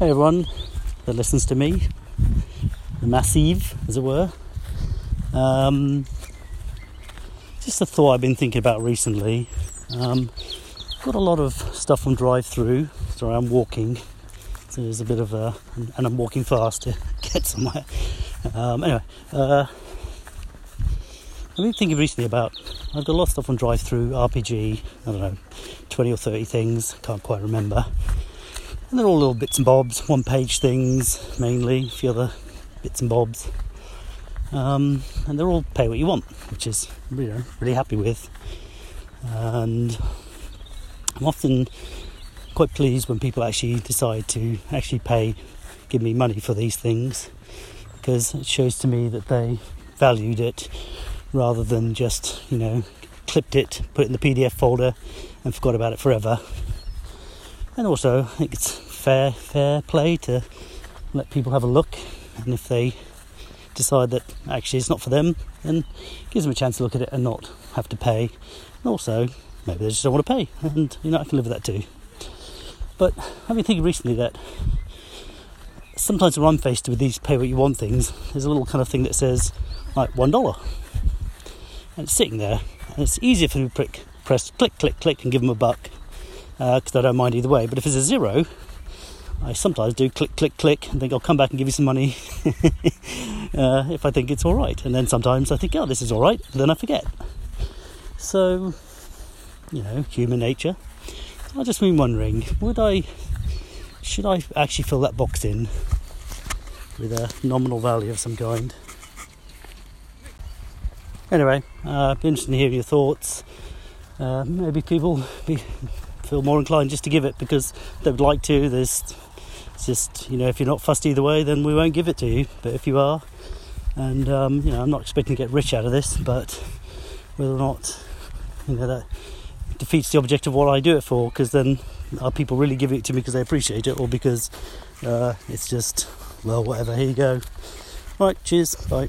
Hey everyone that listens to me, the massive, as it were. Um, just a thought I've been thinking about recently. Um, got a lot of stuff from DriveThru. Sorry, I'm walking, so there's a bit of a, and I'm walking fast to get somewhere. Um, anyway, uh, I've been thinking recently about. I've got a lot of stuff on DriveThru, RPG, I don't know, 20 or 30 things, can't quite remember and they're all little bits and bobs, one page things mainly, a few other bits and bobs. Um, and they're all pay what you want, which is you know, really happy with. And I'm often quite pleased when people actually decide to actually pay, give me money for these things, because it shows to me that they valued it rather than just, you know, clipped it, put it in the PDF folder, and forgot about it forever. And also, I think it's fair fair play to let people have a look, and if they decide that actually it's not for them, then gives them a chance to look at it and not have to pay. And also, maybe they just don't want to pay, and you know I can live with that too. But I've been thinking recently that sometimes when I'm faced with these pay what you want things, there's a little kind of thing that says like one dollar, and it's sitting there, and it's easier for me to press click, click, click, and give them a buck because uh, I don't mind either way. But if it's a zero, I sometimes do click, click, click, and think I'll come back and give you some money uh, if I think it's all right. And then sometimes I think, oh, this is all right, and then I forget. So, you know, human nature. I've just been wondering, would I, should I actually fill that box in with a nominal value of some kind? Anyway, uh, be interested in hearing your thoughts. Uh, maybe people be, feel more inclined just to give it because they would like to. There's it's just, you know, if you're not fussed either way, then we won't give it to you. But if you are, and, um, you know, I'm not expecting to get rich out of this, but whether or not, you know, that defeats the object of what I do it for, because then are people really giving it to me because they appreciate it or because uh, it's just, well, whatever, here you go. Right, cheers, bye.